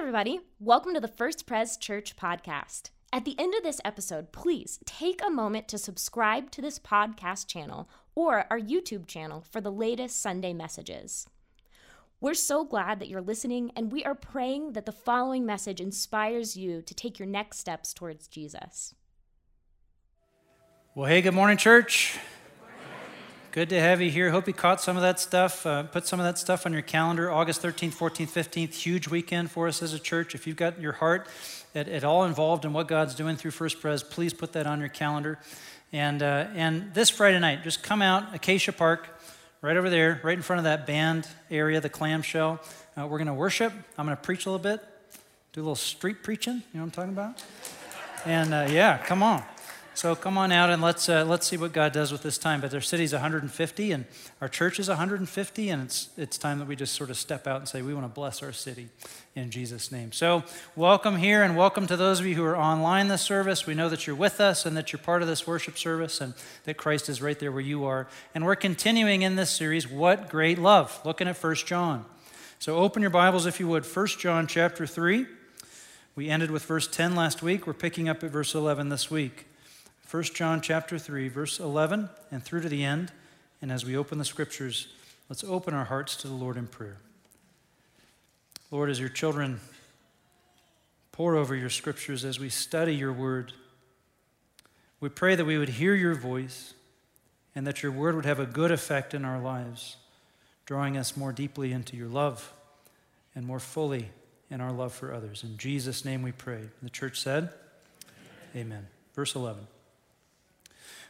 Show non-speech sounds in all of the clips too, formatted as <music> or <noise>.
everybody. Welcome to the First Pres Church podcast. At the end of this episode, please take a moment to subscribe to this podcast channel or our YouTube channel for the latest Sunday messages. We're so glad that you're listening, and we are praying that the following message inspires you to take your next steps towards Jesus. Well, hey, good morning, church. Good to have you here. Hope you caught some of that stuff. Uh, put some of that stuff on your calendar. August 13th, 14th, 15th, huge weekend for us as a church. If you've got your heart at, at all involved in what God's doing through First Pres, please put that on your calendar. And, uh, and this Friday night, just come out, Acacia Park, right over there, right in front of that band area, the clamshell. Uh, we're going to worship. I'm going to preach a little bit, do a little street preaching. You know what I'm talking about? And uh, yeah, come on. So come on out and let's, uh, let's see what God does with this time. But our city's 150 and our church is 150, and it's, it's time that we just sort of step out and say, we want to bless our city in Jesus' name. So welcome here and welcome to those of you who are online this service. We know that you're with us and that you're part of this worship service and that Christ is right there where you are. And we're continuing in this series, What Great Love, looking at 1 John. So open your Bibles if you would, 1 John chapter 3. We ended with verse 10 last week. We're picking up at verse 11 this week. 1 John chapter 3 verse 11 and through to the end and as we open the scriptures let's open our hearts to the Lord in prayer. Lord as your children pore over your scriptures as we study your word we pray that we would hear your voice and that your word would have a good effect in our lives drawing us more deeply into your love and more fully in our love for others. In Jesus' name we pray. The church said, Amen. Amen. Verse 11.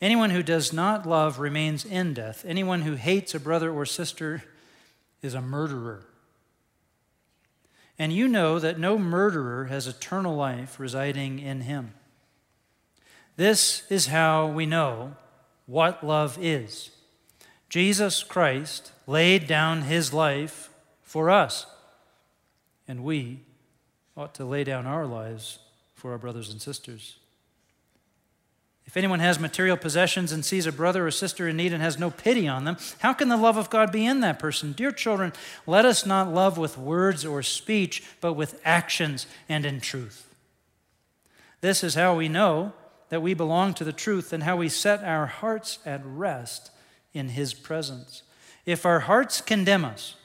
Anyone who does not love remains in death. Anyone who hates a brother or sister is a murderer. And you know that no murderer has eternal life residing in him. This is how we know what love is. Jesus Christ laid down his life for us, and we ought to lay down our lives for our brothers and sisters. If anyone has material possessions and sees a brother or sister in need and has no pity on them, how can the love of God be in that person? Dear children, let us not love with words or speech, but with actions and in truth. This is how we know that we belong to the truth and how we set our hearts at rest in His presence. If our hearts condemn us,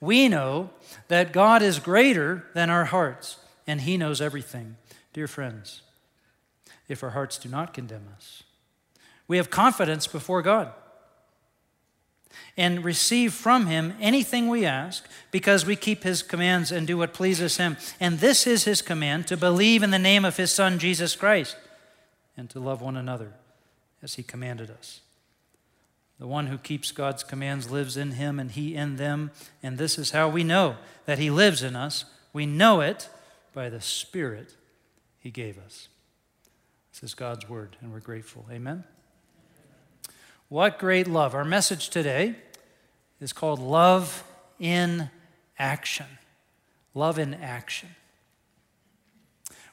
we know that God is greater than our hearts and He knows everything. Dear friends, if our hearts do not condemn us. We have confidence before God and receive from Him anything we ask because we keep His commands and do what pleases Him. And this is His command to believe in the name of His Son, Jesus Christ, and to love one another as He commanded us. The one who keeps God's commands lives in Him and He in them. And this is how we know that He lives in us. We know it by the Spirit He gave us. This is God's word, and we're grateful. Amen. What great love. Our message today is called Love in Action. Love in Action.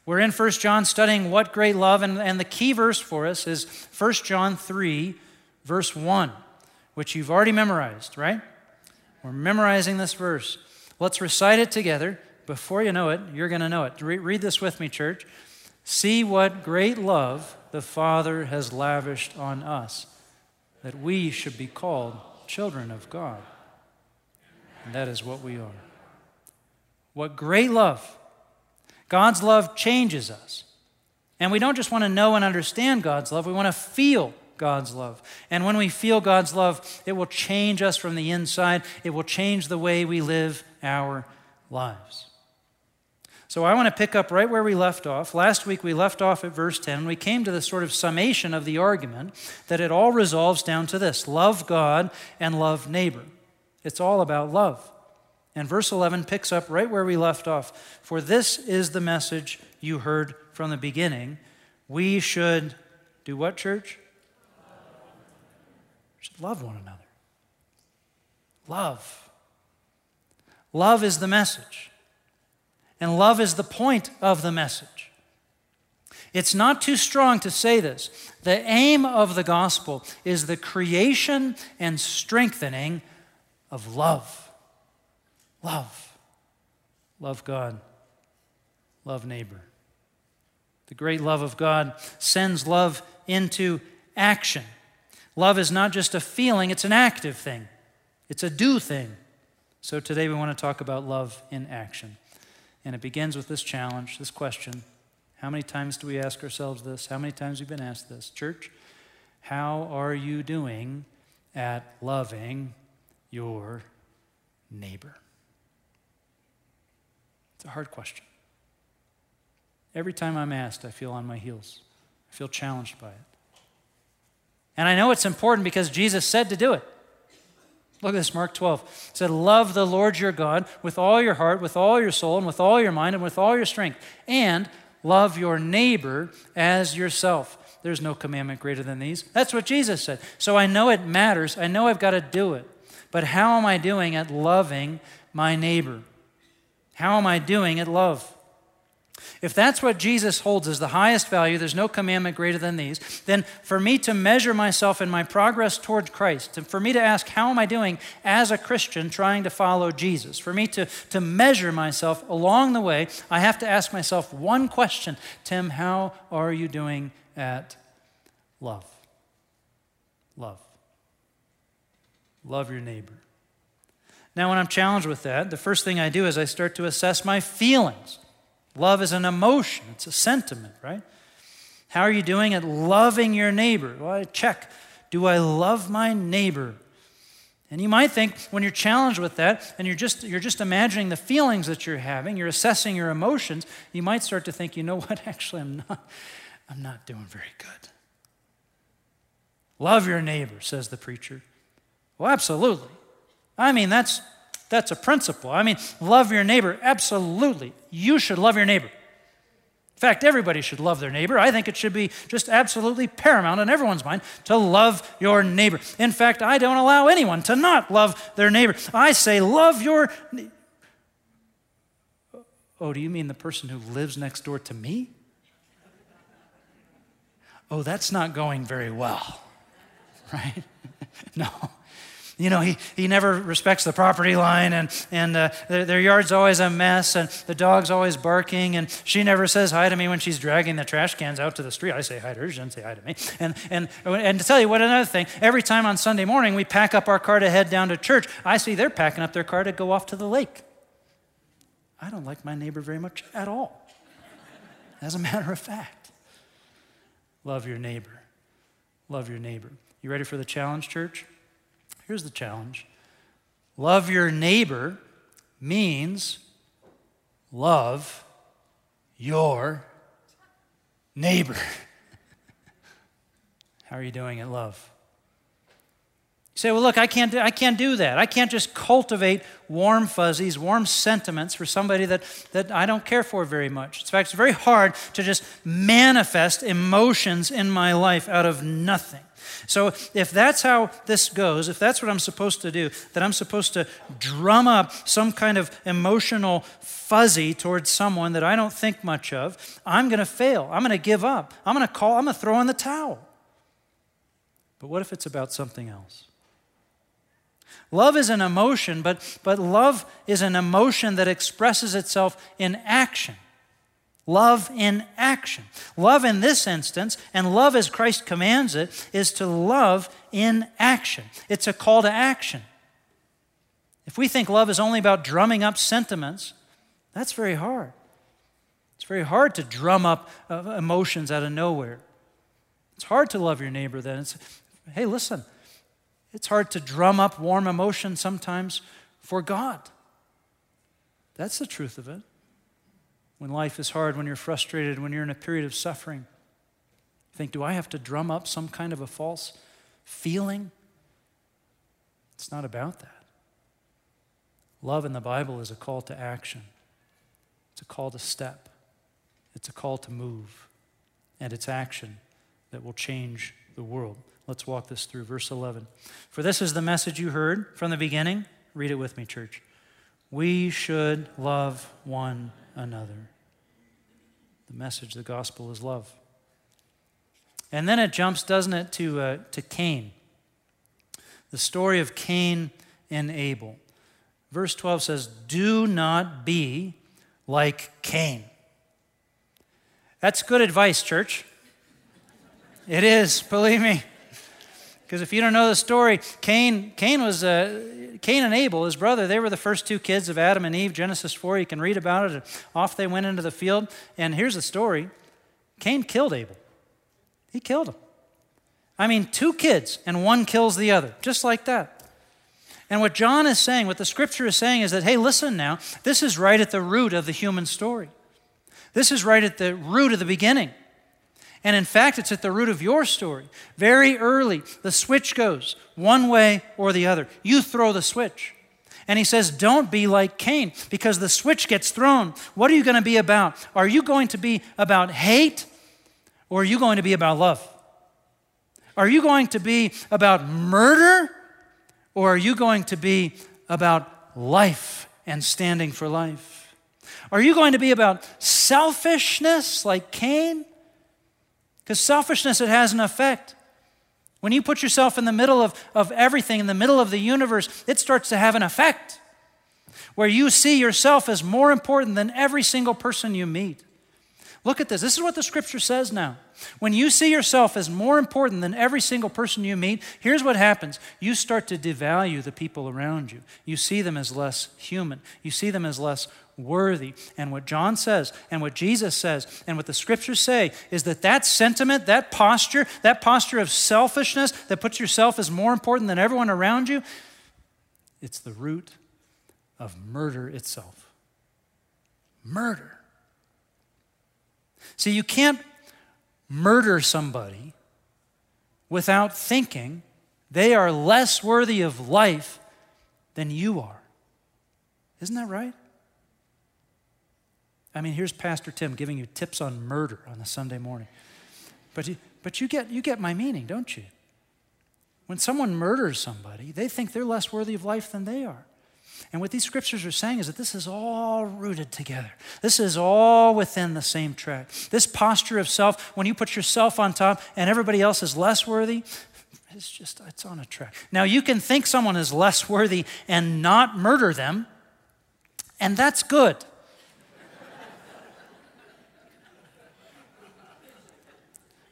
We're in 1 John studying what great love, and, and the key verse for us is 1 John 3, verse 1, which you've already memorized, right? We're memorizing this verse. Let's recite it together. Before you know it, you're going to know it. Re- read this with me, church. See what great love the Father has lavished on us, that we should be called children of God. And that is what we are. What great love! God's love changes us. And we don't just want to know and understand God's love, we want to feel God's love. And when we feel God's love, it will change us from the inside, it will change the way we live our lives. So I want to pick up right where we left off. Last week we left off at verse 10. We came to the sort of summation of the argument that it all resolves down to this love God and love neighbor. It's all about love. And verse 11 picks up right where we left off. For this is the message you heard from the beginning. We should do what, church? We should love one another. Love. Love is the message. And love is the point of the message. It's not too strong to say this. The aim of the gospel is the creation and strengthening of love. Love. Love God. Love neighbor. The great love of God sends love into action. Love is not just a feeling, it's an active thing, it's a do thing. So today we want to talk about love in action. And it begins with this challenge, this question. How many times do we ask ourselves this? How many times have we been asked this? Church, how are you doing at loving your neighbor? It's a hard question. Every time I'm asked, I feel on my heels. I feel challenged by it. And I know it's important because Jesus said to do it. Look at this, Mark 12. It said, Love the Lord your God with all your heart, with all your soul, and with all your mind, and with all your strength. And love your neighbor as yourself. There's no commandment greater than these. That's what Jesus said. So I know it matters. I know I've got to do it. But how am I doing at loving my neighbor? How am I doing at love? If that's what Jesus holds as the highest value, there's no commandment greater than these, then for me to measure myself in my progress toward Christ, and for me to ask, how am I doing as a Christian trying to follow Jesus? For me to, to measure myself along the way, I have to ask myself one question Tim, how are you doing at love? Love. Love your neighbor. Now, when I'm challenged with that, the first thing I do is I start to assess my feelings. Love is an emotion, it's a sentiment, right? How are you doing at loving your neighbor? Well, I check. Do I love my neighbor? And you might think when you're challenged with that and you're just, you're just imagining the feelings that you're having, you're assessing your emotions, you might start to think, you know what, <laughs> actually, I'm not, I'm not doing very good. Love your neighbor, says the preacher. Well, absolutely. I mean, that's, that's a principle. I mean, love your neighbor, absolutely. You should love your neighbor. In fact, everybody should love their neighbor. I think it should be just absolutely paramount in everyone's mind to love your neighbor. In fact, I don't allow anyone to not love their neighbor. I say, love your. Oh, do you mean the person who lives next door to me? Oh, that's not going very well, <laughs> right? <laughs> no you know, he, he never respects the property line, and, and uh, their, their, yard's always a mess, and the dog's always barking, and she never says hi to me when she's dragging the trash cans out to the street. I say hi to her, she doesn't say hi to me. And, and, and to tell you what, another thing, every time on Sunday morning we pack up our car to head down to church, I see they're packing up their car to go off to the lake. I don't like my neighbor very much at all, as a matter of fact. Love your neighbor. Love your neighbor. You ready for the challenge, church? Here's the challenge love your neighbor means love your neighbor. <laughs> How are you doing at love? Say, well, look, I can't, do, I can't do that. I can't just cultivate warm fuzzies, warm sentiments for somebody that, that I don't care for very much. In fact, it's very hard to just manifest emotions in my life out of nothing. So, if that's how this goes, if that's what I'm supposed to do, that I'm supposed to drum up some kind of emotional fuzzy towards someone that I don't think much of, I'm going to fail. I'm going to give up. I'm going to call, I'm going to throw in the towel. But what if it's about something else? Love is an emotion, but, but love is an emotion that expresses itself in action. Love in action. Love in this instance, and love as Christ commands it, is to love in action. It's a call to action. If we think love is only about drumming up sentiments, that's very hard. It's very hard to drum up uh, emotions out of nowhere. It's hard to love your neighbor then. It's, hey, listen, it's hard to drum up warm emotion sometimes for God. That's the truth of it when life is hard, when you're frustrated, when you're in a period of suffering. Think, do I have to drum up some kind of a false feeling? It's not about that. Love in the Bible is a call to action, it's a call to step, it's a call to move, and it's action that will change the world. Let's walk this through. Verse 11. For this is the message you heard from the beginning. Read it with me, church. We should love one another. The message, the gospel, is love. And then it jumps, doesn't it, to, uh, to Cain. The story of Cain and Abel. Verse 12 says, Do not be like Cain. That's good advice, church. It is, believe me. Because if you don't know the story, Cain, Cain was uh, Cain and Abel, his brother. They were the first two kids of Adam and Eve. Genesis four. You can read about it. Off they went into the field. And here's the story: Cain killed Abel. He killed him. I mean, two kids, and one kills the other, just like that. And what John is saying, what the scripture is saying, is that, hey, listen now, this is right at the root of the human story. This is right at the root of the beginning. And in fact, it's at the root of your story. Very early, the switch goes one way or the other. You throw the switch. And he says, Don't be like Cain, because the switch gets thrown. What are you going to be about? Are you going to be about hate, or are you going to be about love? Are you going to be about murder, or are you going to be about life and standing for life? Are you going to be about selfishness like Cain? Because selfishness, it has an effect. When you put yourself in the middle of, of everything, in the middle of the universe, it starts to have an effect where you see yourself as more important than every single person you meet. Look at this. This is what the scripture says now. When you see yourself as more important than every single person you meet, here's what happens. You start to devalue the people around you. You see them as less human, you see them as less worthy. And what John says, and what Jesus says, and what the scriptures say is that that sentiment, that posture, that posture of selfishness that puts yourself as more important than everyone around you, it's the root of murder itself. Murder. See, you can't murder somebody without thinking they are less worthy of life than you are. Isn't that right? I mean, here's Pastor Tim giving you tips on murder on a Sunday morning. But you, but you, get, you get my meaning, don't you? When someone murders somebody, they think they're less worthy of life than they are. And what these scriptures are saying is that this is all rooted together. This is all within the same track. This posture of self, when you put yourself on top and everybody else is less worthy, it's just, it's on a track. Now, you can think someone is less worthy and not murder them, and that's good.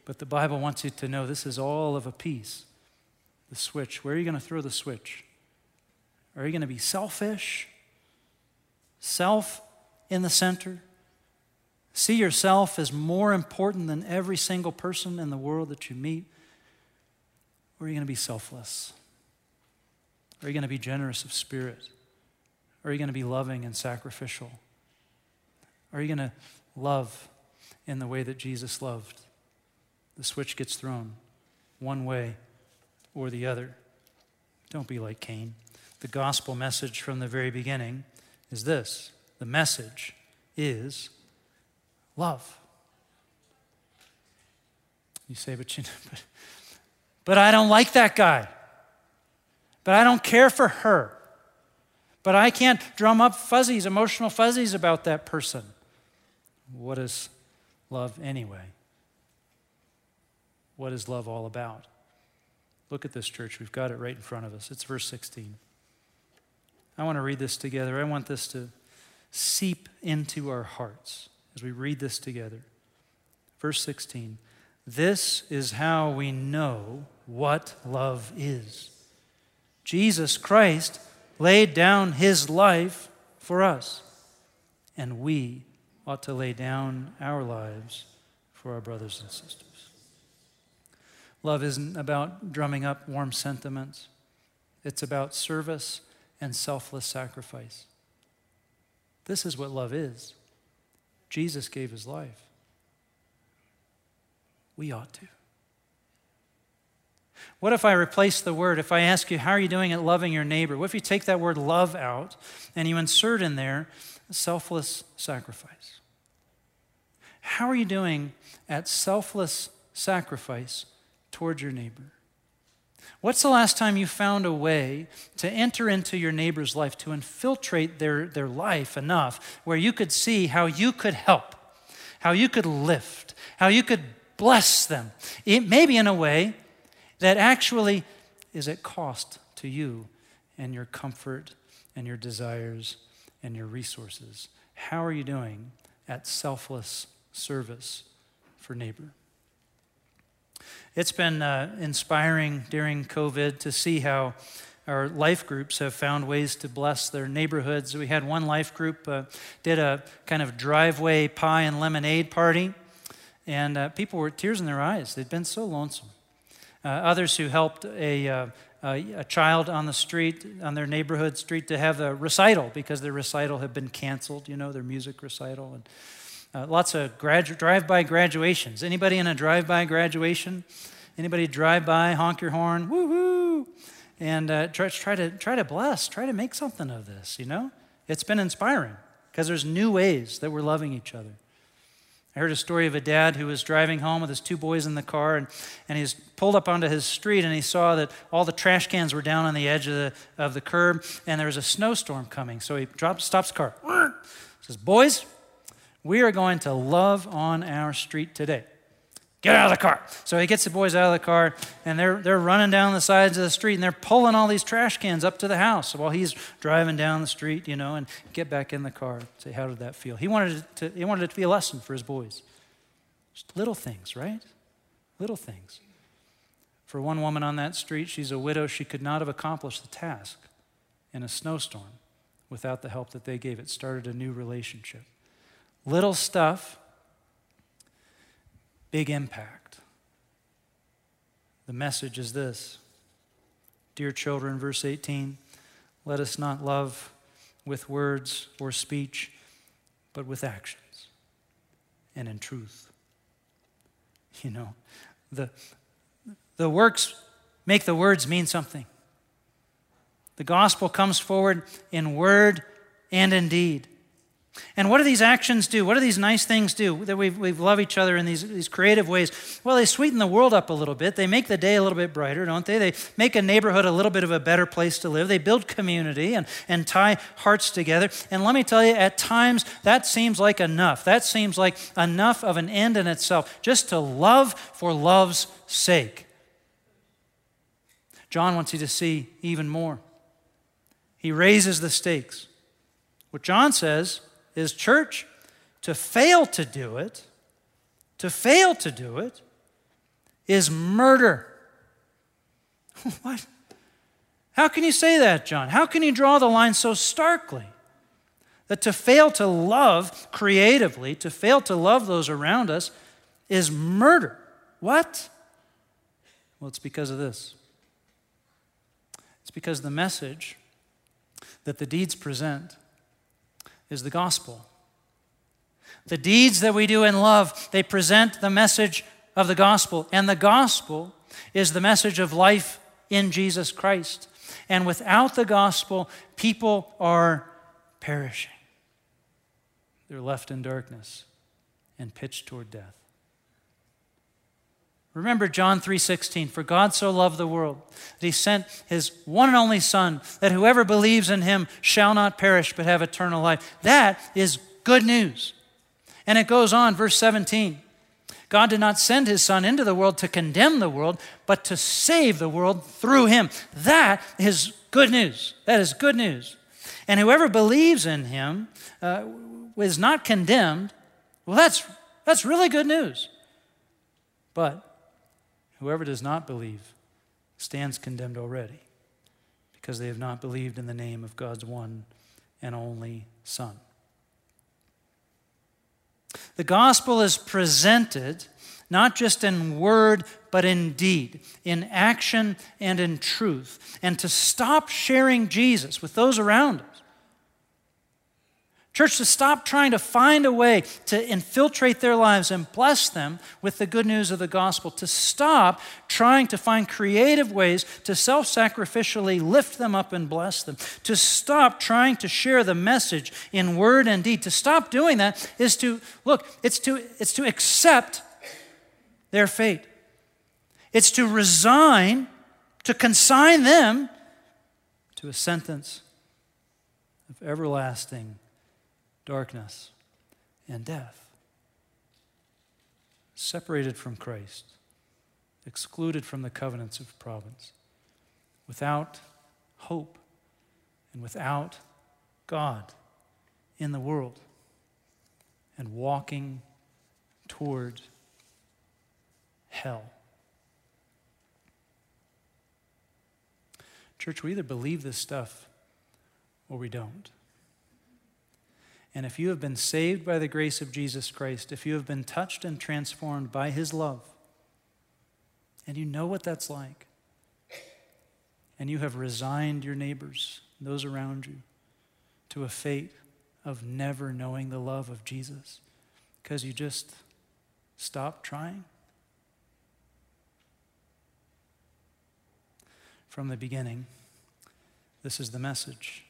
But the Bible wants you to know this is all of a piece. The switch. Where are you going to throw the switch? Are you going to be selfish? Self in the center? See yourself as more important than every single person in the world that you meet? Or are you going to be selfless? Are you going to be generous of spirit? Are you going to be loving and sacrificial? Are you going to love in the way that Jesus loved? The switch gets thrown one way or the other. Don't be like Cain. The gospel message from the very beginning is this the message is love. You say, but, you know, but, but I don't like that guy. But I don't care for her. But I can't drum up fuzzies, emotional fuzzies about that person. What is love anyway? What is love all about? Look at this, church. We've got it right in front of us. It's verse 16. I want to read this together. I want this to seep into our hearts as we read this together. Verse 16 This is how we know what love is. Jesus Christ laid down his life for us, and we ought to lay down our lives for our brothers and sisters. Love isn't about drumming up warm sentiments, it's about service and selfless sacrifice. This is what love is. Jesus gave his life. We ought to. What if I replace the word? If I ask you, how are you doing at loving your neighbor? What if you take that word love out and you insert in there selfless sacrifice? How are you doing at selfless sacrifice towards your neighbor? What's the last time you found a way to enter into your neighbor's life, to infiltrate their, their life enough where you could see how you could help, how you could lift, how you could bless them? It, maybe in a way that actually is at cost to you and your comfort and your desires and your resources. How are you doing at selfless service for neighbor? It's been uh, inspiring during COVID to see how our life groups have found ways to bless their neighborhoods. We had one life group uh, did a kind of driveway pie and lemonade party, and uh, people were tears in their eyes. They'd been so lonesome. Uh, others who helped a, uh, a, a child on the street, on their neighborhood street, to have a recital because their recital had been canceled. You know, their music recital and uh, lots of gradu- drive-by graduations. Anybody in a drive-by graduation? Anybody drive by, honk your horn, woo-hoo, and uh, try, try, to, try to bless, try to make something of this, you know? It's been inspiring because there's new ways that we're loving each other. I heard a story of a dad who was driving home with his two boys in the car, and, and he's pulled up onto his street, and he saw that all the trash cans were down on the edge of the, of the curb, and there was a snowstorm coming. So he drops, stops the car, says, Boys, we are going to love on our street today. Get out of the car. So he gets the boys out of the car, and they're, they're running down the sides of the street, and they're pulling all these trash cans up to the house while he's driving down the street, you know, and get back in the car. Say, how did that feel? He wanted, it to, he wanted it to be a lesson for his boys. Just little things, right? Little things. For one woman on that street, she's a widow. She could not have accomplished the task in a snowstorm without the help that they gave. It started a new relationship. Little stuff, big impact. The message is this Dear children, verse 18, let us not love with words or speech, but with actions and in truth. You know, the, the works make the words mean something. The gospel comes forward in word and in deed. And what do these actions do? What do these nice things do that we we love each other in these, these creative ways? Well, they sweeten the world up a little bit. They make the day a little bit brighter, don't they? They make a neighborhood a little bit of a better place to live. They build community and, and tie hearts together. And let me tell you, at times that seems like enough. That seems like enough of an end in itself, just to love for love's sake. John wants you to see even more. He raises the stakes. What John says is church, to fail to do it, to fail to do it, is murder. <laughs> what? How can you say that, John? How can you draw the line so starkly? That to fail to love creatively, to fail to love those around us, is murder. What? Well, it's because of this. It's because the message that the deeds present is the gospel. The deeds that we do in love, they present the message of the gospel. And the gospel is the message of life in Jesus Christ. And without the gospel, people are perishing. They're left in darkness and pitched toward death. Remember John 3:16, for God so loved the world that he sent his one and only son that whoever believes in him shall not perish but have eternal life. That is good news. And it goes on verse 17. God did not send his son into the world to condemn the world, but to save the world through him. That is good news. That is good news. And whoever believes in him uh, is not condemned. Well, that's, that's really good news. But Whoever does not believe stands condemned already because they have not believed in the name of God's one and only Son. The gospel is presented not just in word, but in deed, in action and in truth. And to stop sharing Jesus with those around us, Church, to stop trying to find a way to infiltrate their lives and bless them with the good news of the gospel. To stop trying to find creative ways to self sacrificially lift them up and bless them. To stop trying to share the message in word and deed. To stop doing that is to, look, it's to, it's to accept their fate. It's to resign, to consign them to a sentence of everlasting darkness, and death. Separated from Christ, excluded from the covenants of providence, without hope and without God in the world, and walking toward hell. Church, we either believe this stuff or we don't. And if you have been saved by the grace of Jesus Christ, if you have been touched and transformed by his love, and you know what that's like, and you have resigned your neighbors, those around you, to a fate of never knowing the love of Jesus because you just stopped trying? From the beginning, this is the message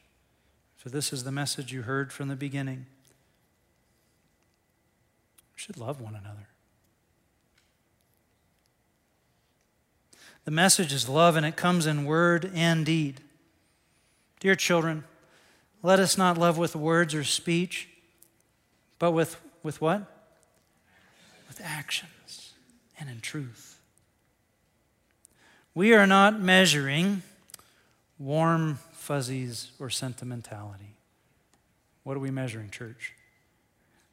for this is the message you heard from the beginning. We should love one another. The message is love, and it comes in word and deed. Dear children, let us not love with words or speech, but with, with what? With actions and in truth. We are not measuring warm fuzzies, or sentimentality. What are we measuring, church?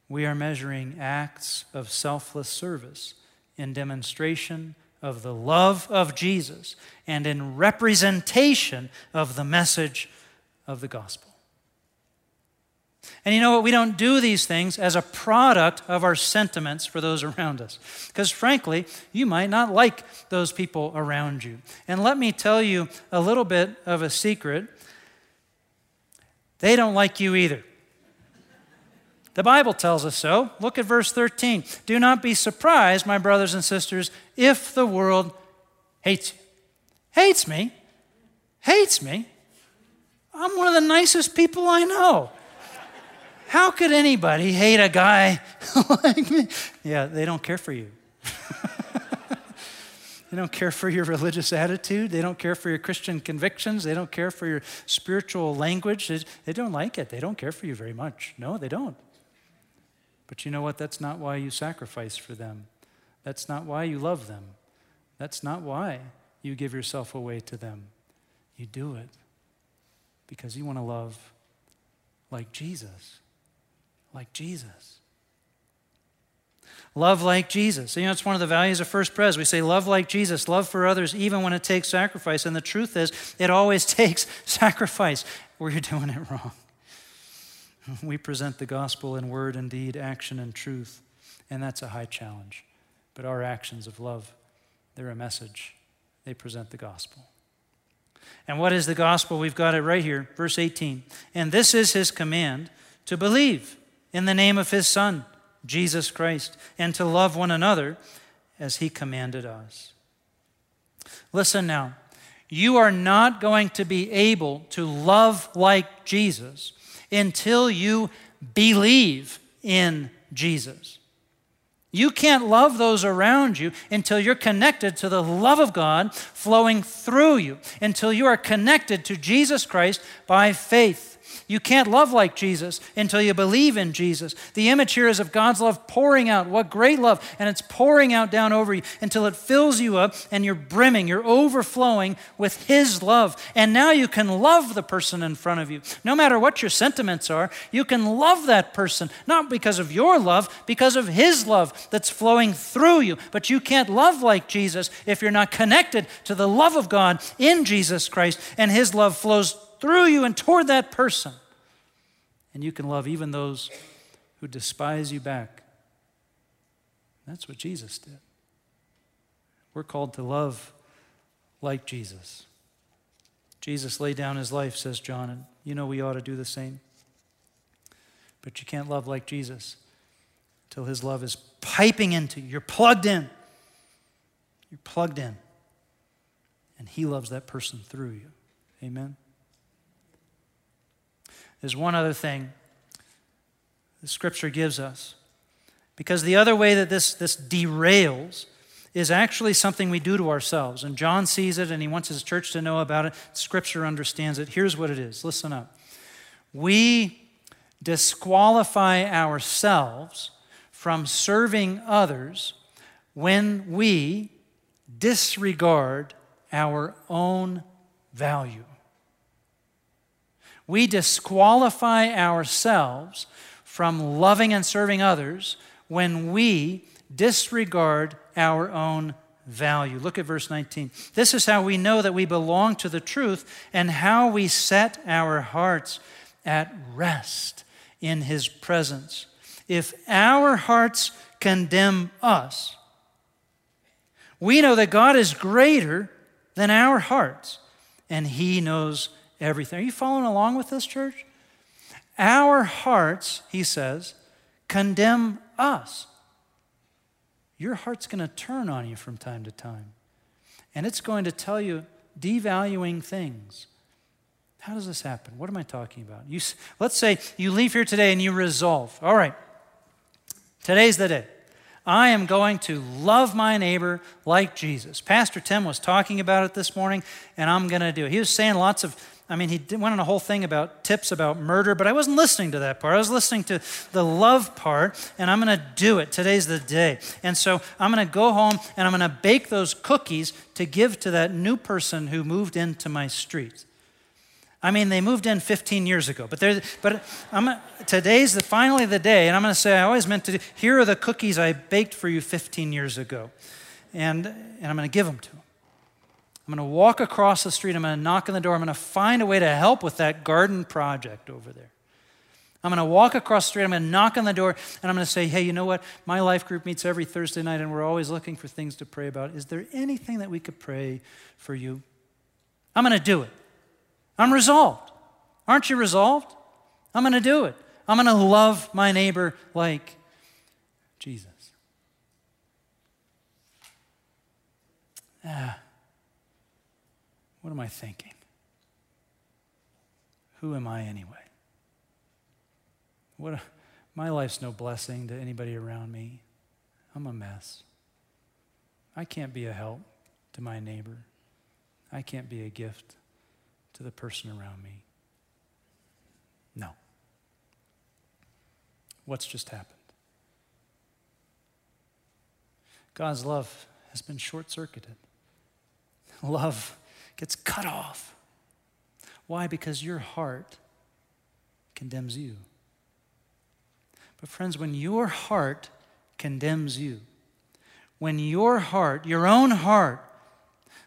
We are measuring acts of selfless service in demonstration of the love of Jesus and in representation of the message of the gospel. And you know what? We don't do these things as a product of our sentiments for those <laughs> around us. Because frankly, you might not like those people around you. And let me tell you a little bit of a secret they don't like you either. The Bible tells us so. Look at verse 13. Do not be surprised, my brothers and sisters, if the world hates you. Hates me? Hates me? I'm one of the nicest people I know. How could anybody hate a guy <laughs> like me? Yeah, they don't care for you. <laughs> They don't care for your religious attitude. They don't care for your Christian convictions. They don't care for your spiritual language. They, don't like it. They don't care for you very much. No, they don't. But you know what? That's not why you sacrifice for them. That's not why you love them. That's not why you give yourself away to them. You do it because you want to love like Jesus. Like Jesus. Love like Jesus. You know, it's one of the values of First Pres. We say love like Jesus, love for others, even when it takes sacrifice. And the truth is, it always <laughs> takes sacrifice, or you're doing it wrong. <laughs> We present the gospel in word and deed, action and truth, and that's a high challenge. But our actions of love, they're a message. They present the gospel. And what is the gospel? We've got it right here, verse 18. And this is his command to believe in the name of his Son Jesus Christ, and to love one another as he commanded us. Listen now, you are not going to be able to love like Jesus until you believe in Jesus. You can't love those around you until you're connected to the love of God flowing through you, until you are connected to Jesus Christ by faith. You can't love like Jesus until you believe in Jesus. The image here is of God's love pouring out. What great love. And it's pouring out down over you until it fills you up and you're brimming, you're overflowing with His love. And now you can love the person in front of you. No matter what your sentiments are, you can love that person, not because of your love, because of His love that's flowing through you. But you can't love like Jesus if you're not connected to the love of God in Jesus Christ and His love flows through you and toward that person. And you can love even those who despise you back. That's what Jesus did. We're called to love like Jesus. Jesus laid down his life, says John, and you know we ought to do the same. But you can't love like Jesus until his love is piping into you. You're plugged in. You're plugged in. And he loves that person through you. Amen. There's one other thing the scripture gives us. Because the other way that this, this derails is actually something we do to ourselves. And John sees it and he wants his church to know about it. Scripture understands it. Here's what it is listen up. We disqualify ourselves from serving others when we disregard our own value we disqualify ourselves from loving and serving others when we disregard our own value. Look at verse 19. This is how we know that we belong to the truth and how we set our hearts at rest in His presence. If our hearts condemn us, we know that God is greater than our hearts, and He knows everything. Are you following along with this, church? Our hearts, he says, condemn us. Your heart's going to turn on you from time to time. And it's going to tell you devaluing things. How does this happen? What am I talking about? You, let's say you leave here today and you resolve, all right, today's the day. I am going to love my neighbor like Jesus. Pastor Tim was talking about it this morning, and I'm going to do it. He was saying lots of I mean, he went on a whole thing about tips about murder, but I wasn't listening to that part. I was listening to the love part, and I'm going to do it. Today's the day. And so I'm going to go home and I'm going to bake those cookies to give to that new person who moved into my street. I mean, they moved in 15 years ago, but, but I'm, today's the, finally the day, and I'm going to say, I always meant to do, here are the cookies I baked for you 15 years ago. And, and I'm going to give them to them. I'm going to walk across the street. I'm going to knock on the door. I'm going to find a way to help with that garden project over there. I'm going to walk across the street. I'm going to knock on the door and I'm going to say, hey, you know what? My life group meets every Thursday night and we're always looking for things to pray about. Is there anything that we could pray for you? I'm going to do it. I'm resolved. Aren't you resolved? I'm going to do it. I'm going to love my neighbor like Jesus. Ah. What am I thinking? Who am I anyway? What, my life's no blessing to anybody around me. I'm a mess. I can't be a help to my neighbor. I can't be a gift to the person around me. No. What's just happened? God's love has been short circuited. <laughs> Love gets cut off. Why? Because your heart condemns you. But, friends, when your heart condemns you, when your heart, your own heart,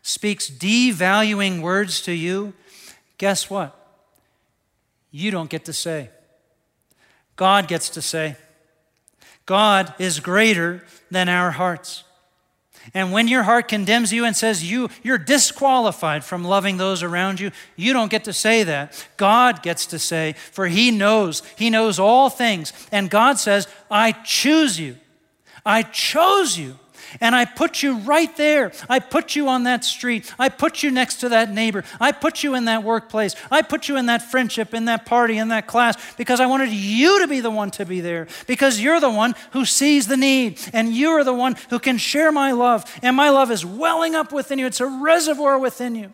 speaks devaluing words to you, guess what? You don't get to say. God gets to say. God is greater than our hearts. And when your heart condemns you and says you, you're disqualified from loving those around you, you don't get to say that. God gets to say, for He knows. He knows all things. And God says, I choose you. I chose you. And I put you right there. I put you on that street. I put you next to that neighbor. I put you in that workplace. I put you in that friendship, in that party, in that class, because I wanted you to be the one to be there. Because you're the one who sees the need, and you are the one who can share my love. And my love is welling up within you, it's a reservoir within you.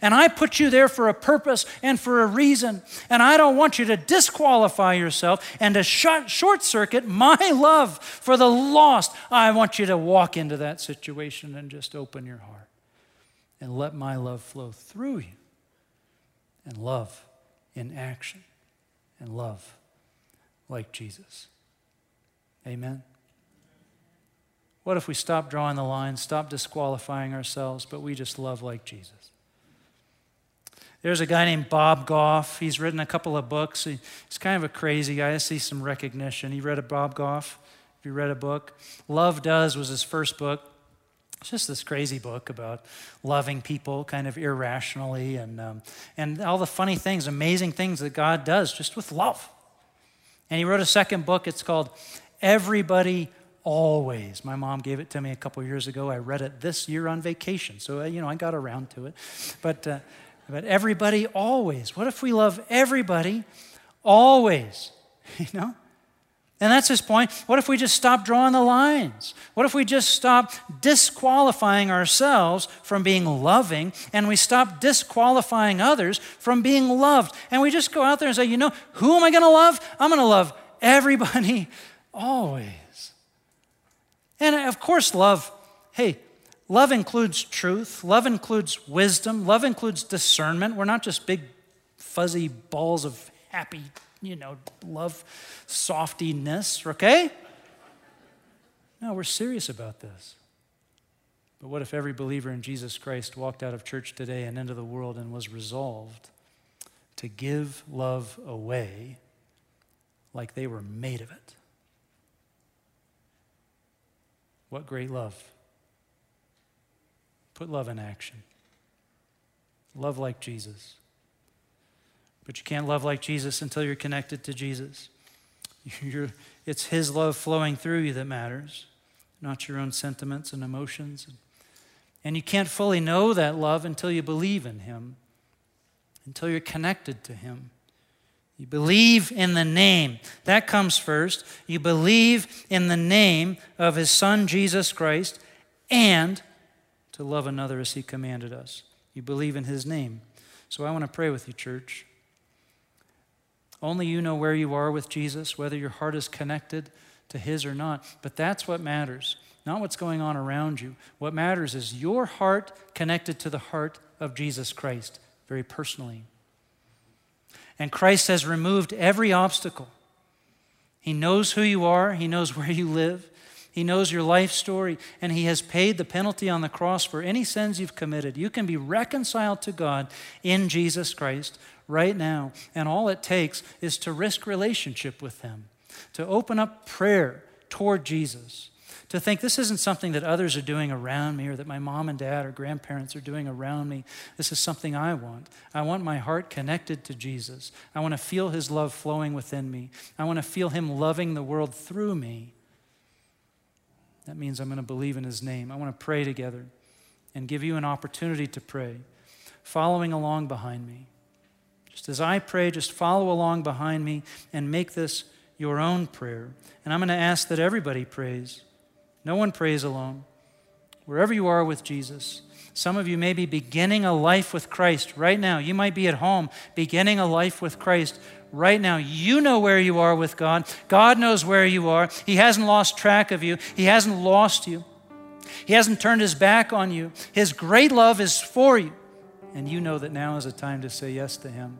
And I put you there for a purpose and for a reason. And I don't want you to disqualify yourself and to short circuit my love for the lost. I want you to walk into that situation and just open your heart and let my love flow through you. And love in action and love like Jesus. Amen. What if we stop drawing the line, stop disqualifying ourselves, but we just love like Jesus? There's a guy named Bob Goff. He's written a couple of books. He's kind of a crazy guy. I see some recognition. You read a Bob Goff? Have you read a book? Love Does was his first book. It's just this crazy book about loving people kind of irrationally and, um, and all the funny things, amazing things that God does just with love. And he wrote a second book. It's called Everybody Always. My mom gave it to me a couple years ago. I read it this year on vacation. So, uh, you know, I got around to it. But, uh, but everybody always. What if we love everybody always? <laughs> You know? And that's his point. What if we just stop drawing the lines? What if we just stop disqualifying ourselves from being loving and we stop disqualifying others from being loved? And we just go out there and say, you know, who am I going to love? I'm going to love everybody <laughs> always. And of course, love, hey, love includes truth, love includes wisdom, love includes discernment. We're not just big, fuzzy balls of happy you know, love softiness, okay? No, we're serious about this. But what if every believer in Jesus Christ walked out of church today and into the world and was resolved to give love away like they were made of it? What great love. Put love in action. Love like Jesus. But you can't love like Jesus until you're connected to Jesus. <laughs> You're, it's His love flowing through you that matters, not your own sentiments and emotions. And you can't fully know that love until you believe in Him, until you're connected to Him. You believe in the name. That comes first. You believe in the name of His Son, Jesus Christ, and to love another as He commanded us. You believe in His name. So I want to pray with you, church. Only you know where you are with Jesus, whether your heart is connected to His or not. But that's what matters, not what's going on around you. What matters is your heart connected to the heart of Jesus Christ, very personally. And Christ has removed every obstacle. He knows who you are, He knows <laughs> where you live. He knows your life story, and He has paid the penalty on the cross for any sins you've committed. You can be reconciled to God in Jesus Christ right now. And all it takes is to risk relationship with Him, to open up prayer toward Jesus, to think this isn't something that others are doing around me or that my mom and dad or grandparents are doing around me. This is something I want. I want my heart connected to Jesus. I want to feel His love flowing within me. I want to feel Him loving the world through me. That means I'm going to believe in His name. I want to pray together and give you an opportunity to pray, following along behind me. Just as I pray, just follow along behind me and make this your own prayer. And I'm going to ask that everybody prays. No one prays alone. Wherever you are with Jesus, some of you may be beginning a life with Christ right now. You might be at home beginning a life with Christ right now. You know where you are with God. God knows where you are. He hasn't lost track of you, He hasn't lost you. He hasn't turned His back on you. His great love is for you. And you know that now is a time to say yes to Him.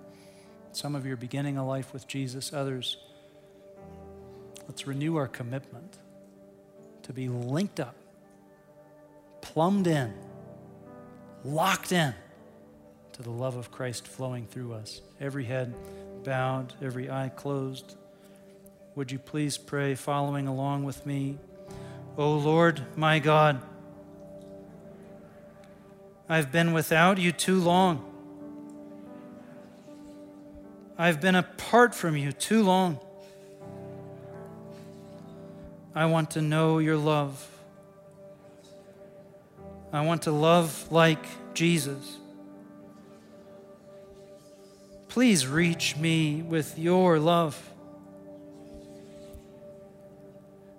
Some of you are beginning a life with Jesus, others, let's renew our commitment to be linked up, plumbed in, locked in to the love of Christ flowing through us. Every head bowed, every eye closed. Would you please pray, following along with me? O oh Lord, my God, I've been without you too long. I've been apart from you too long. I want to know your love. I want to love like Jesus. Please reach me with your love.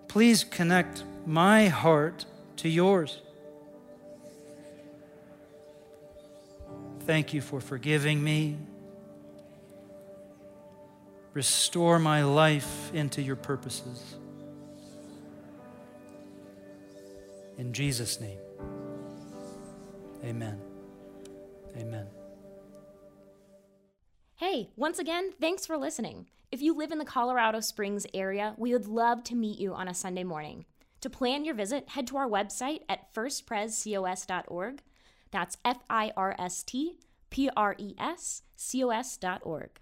Please connect my heart to yours. Thank you for forgiving me. Restore my life into your purposes. In Jesus' name, amen. Amen. Hey, once again, thanks for listening. If you live in the Colorado Springs area, we would love to meet you on a Sunday morning. To plan your visit, head to our website at firstprescos.org that's F I R S T P R E S C O S dot org.